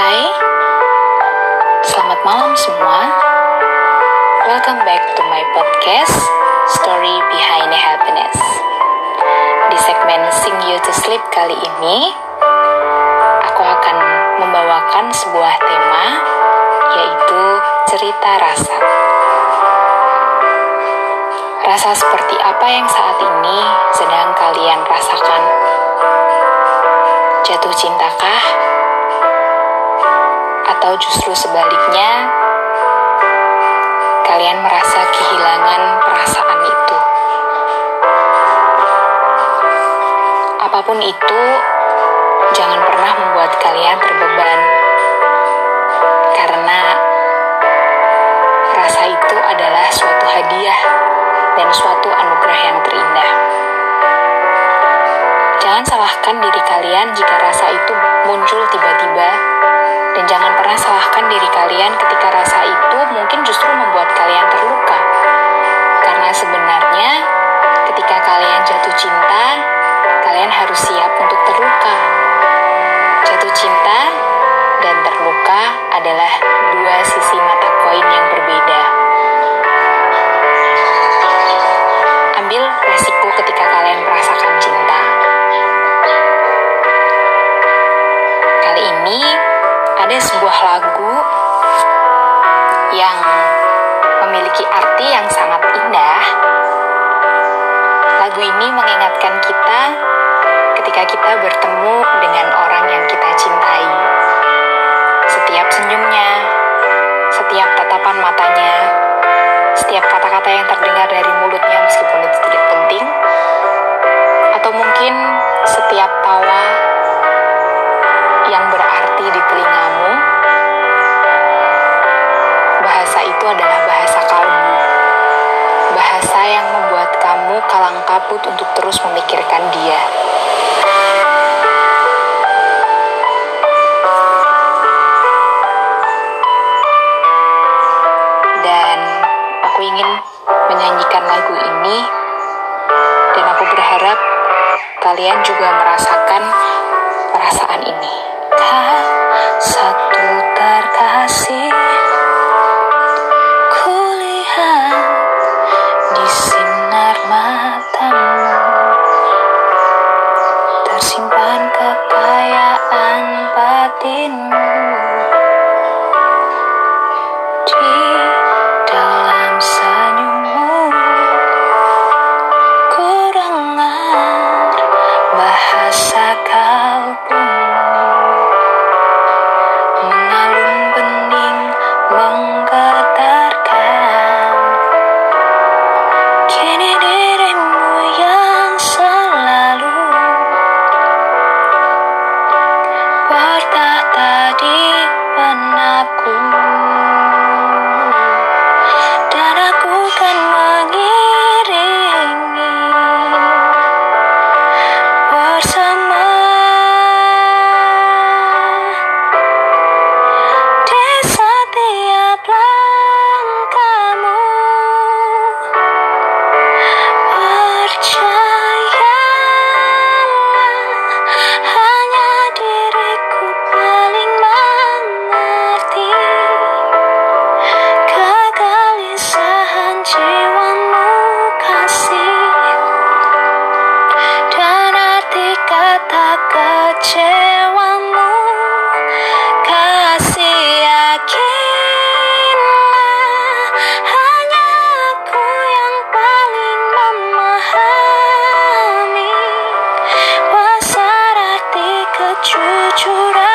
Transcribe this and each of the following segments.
Hai, selamat malam semua. Welcome back to my podcast, Story Behind Happiness. Di segmen Sing You to Sleep kali ini, aku akan membawakan sebuah tema, yaitu cerita rasa. Rasa seperti apa yang saat ini sedang kalian rasakan? Jatuh cintakah? Atau justru sebaliknya, kalian merasa kehilangan perasaan itu? Apa pun itu, jangan pernah membuat kalian berbeban, karena rasa itu adalah suatu hadiah dan suatu anugerah yang terindah. Jangan salahkan diri kalian jika rasa itu muncul tiba-tiba, dan jangan pernah salahkan diri kalian ketika rasa itu mungkin justru membuat kalian terluka. Karena sebenarnya, ketika kalian jatuh cinta, kalian harus siap untuk terluka. Jatuh cinta dan terluka adalah dua sisi mata koin yang berbeda. Ambil resiko ketika kalian lagu yang memiliki arti yang sangat indah. Lagu ini mengingatkan kita ketika kita bertemu dengan orang yang kita cintai. Setiap senyumnya, setiap tatapan matanya, setiap kata-kata yang terdengar dari mulutnya meskipun itu tidak penting, atau mungkin setiap tawa yang berarti di telingamu, itu adalah bahasa kalbu. Bahasa yang membuat kamu kalang kabut untuk terus memikirkan dia. Dan aku ingin menyanyikan lagu ini dan aku berharap kalian juga merasakan perasaan ini. Kau satu terkasih, चुरा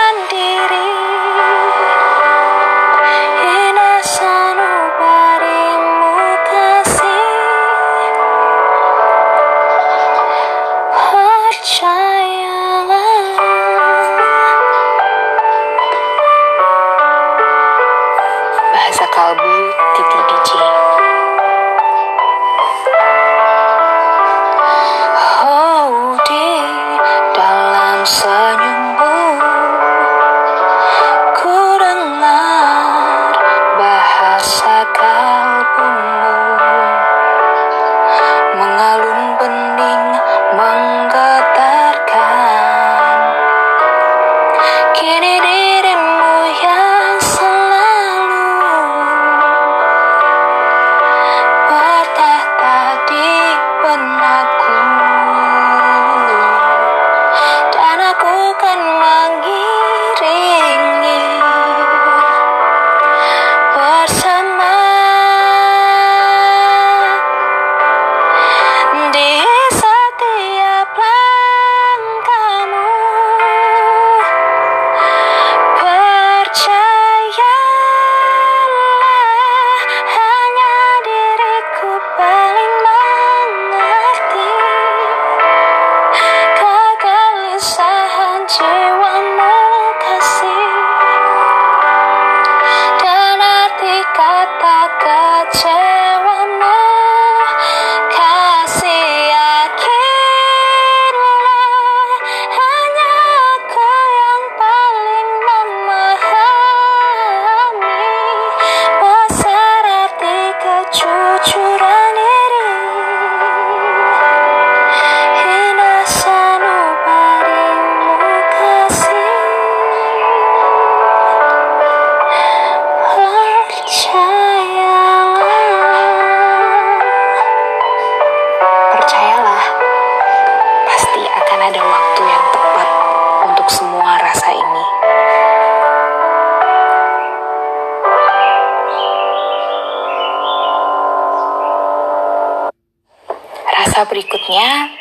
Berikutnya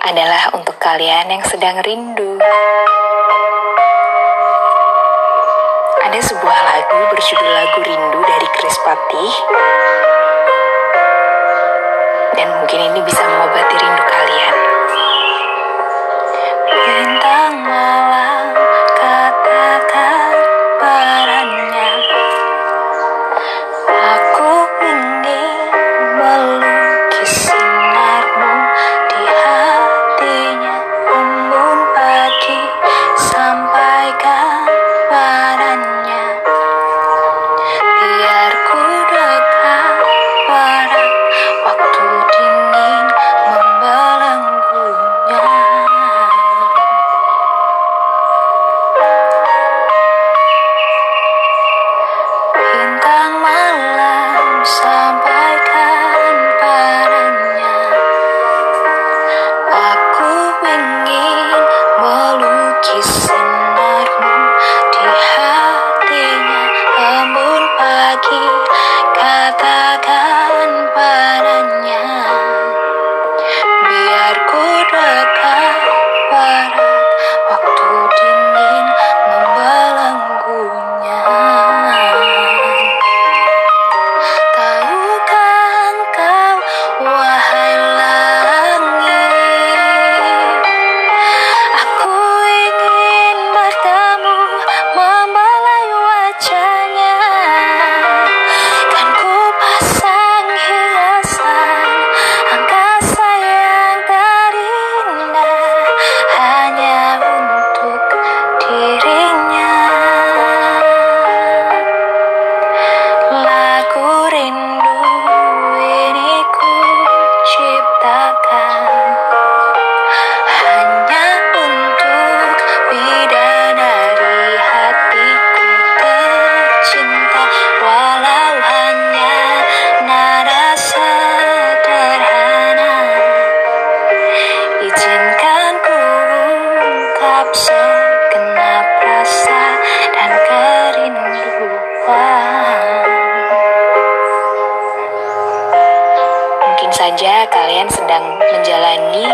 adalah untuk kalian yang sedang rindu. Ada sebuah lagu berjudul lagu rindu dari Chris Patih. Dan mungkin ini bisa mengobati rindu kalian. kalian sedang menjalani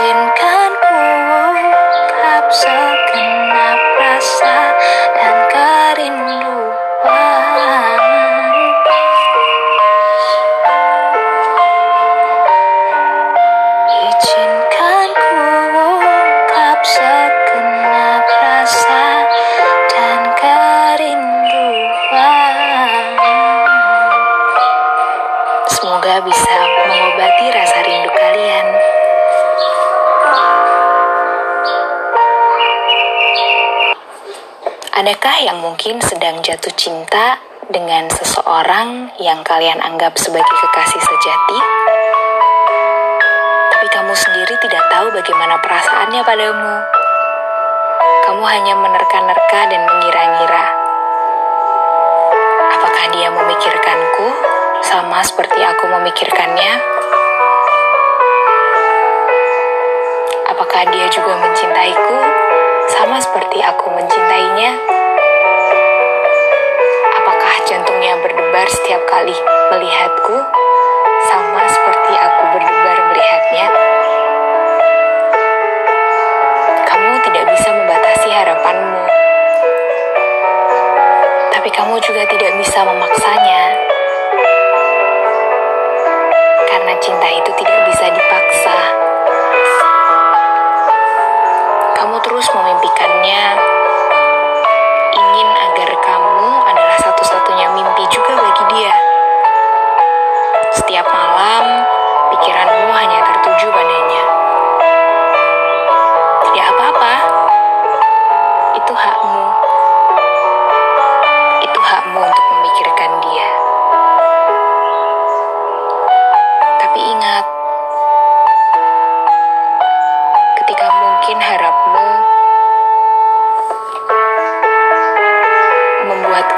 watching yang mungkin sedang jatuh cinta dengan seseorang yang kalian anggap sebagai kekasih sejati, tapi kamu sendiri tidak tahu bagaimana perasaannya padamu. Kamu hanya menerka-nerka dan mengira-ngira. Apakah dia memikirkanku sama seperti aku memikirkannya? Apakah dia juga mencintaiku sama seperti aku mencintainya? berdebar setiap kali melihatku, sama seperti aku berdebar melihatnya. Kamu tidak bisa membatasi harapanmu, tapi kamu juga tidak bisa memaksanya.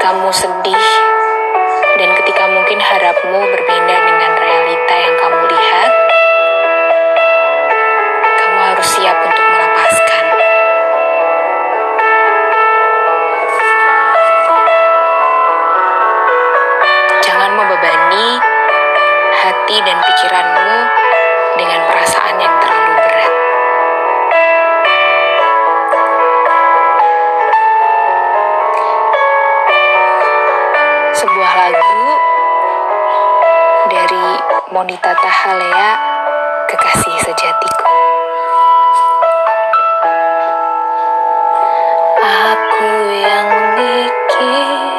kamu sedih. Dan ketika mungkin harapmu berbeda Halea, kekasih sejatiku. Aku yang dikit.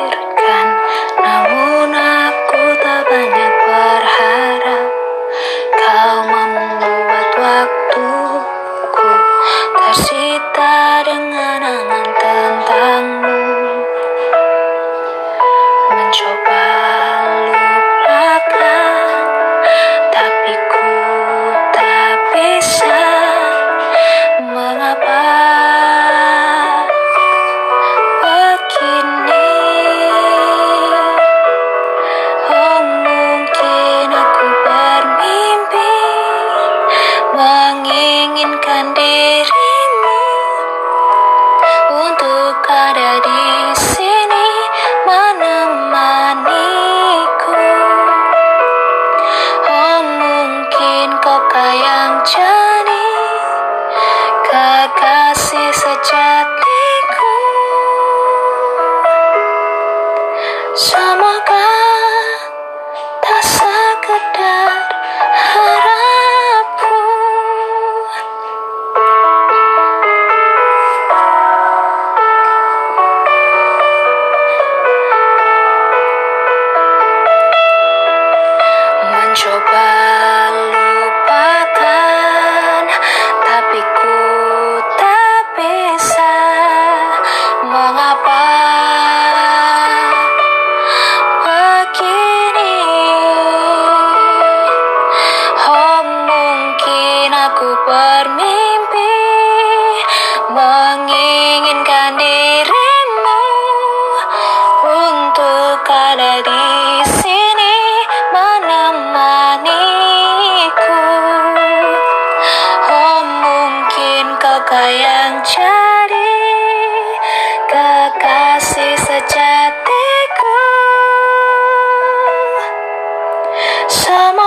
様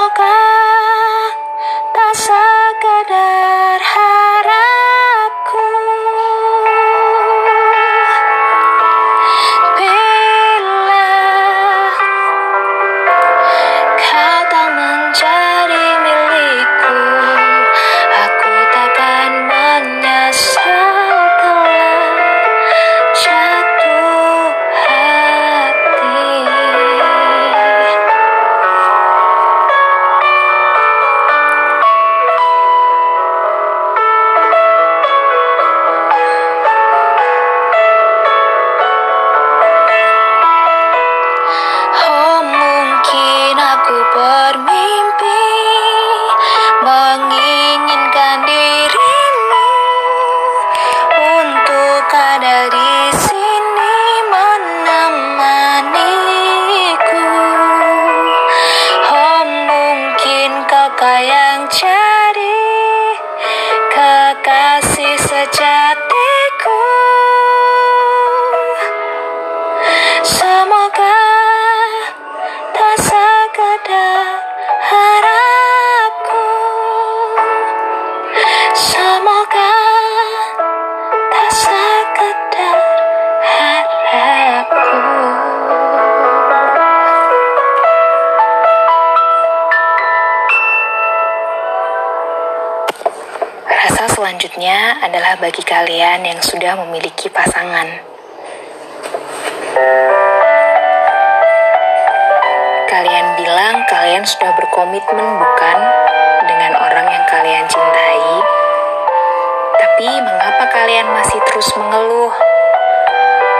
selanjutnya adalah bagi kalian yang sudah memiliki pasangan. Kalian bilang kalian sudah berkomitmen, bukan, dengan orang yang kalian cintai. Tapi mengapa kalian masih terus mengeluh?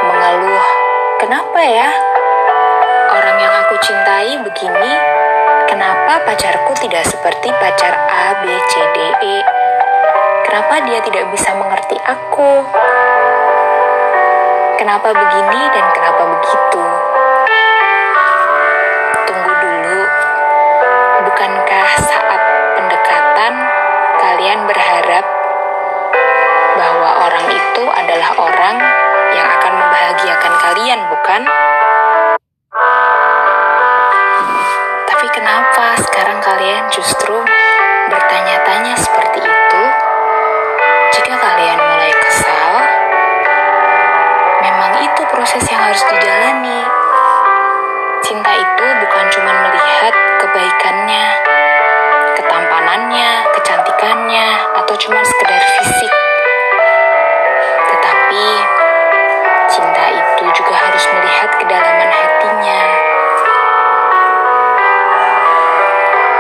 Mengeluh, kenapa ya? Orang yang aku cintai begini, kenapa pacarku tidak seperti pacar A, B, C, D, E? Kenapa dia tidak bisa mengerti aku? Kenapa begini dan kenapa begitu? Tunggu dulu. Bukankah saat pendekatan kalian berharap bahwa orang itu adalah orang yang akan membahagiakan kalian, bukan? Tapi kenapa sekarang kalian justru bertanya-tanya seperti itu? Atau cuma sekedar fisik. Tetapi cinta itu juga harus melihat kedalaman hatinya.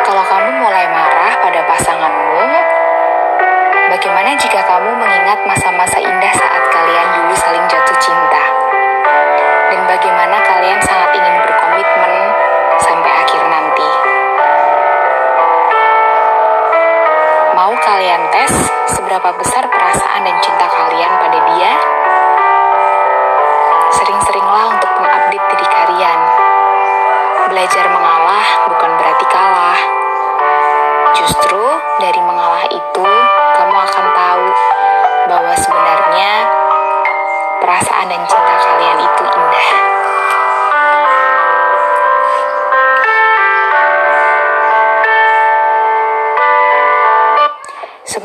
Kalau kamu mulai marah pada pasanganmu, bagaimana jika kamu mengingat masa-masa indah saat kalian dulu saling jatuh cinta? Dan bagaimana kalian sangat seberapa besar perasaan dan cinta kalian pada dia? Sering-seringlah untuk mengupdate diri kalian. Belajar mengalah bukan berarti kalah. Justru dari mengalah itu, kamu akan tahu bahwa sebenarnya perasaan dan cinta kalian itu indah.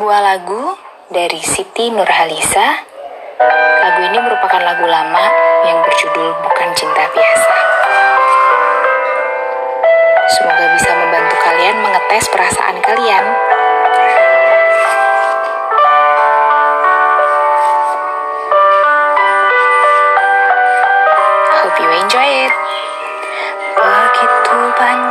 Sebuah lagu dari Siti Nurhalisa. Lagu ini merupakan lagu lama yang berjudul Bukan Cinta Biasa. Semoga bisa membantu kalian mengetes perasaan kalian. Hope you enjoy it. Begitu banyak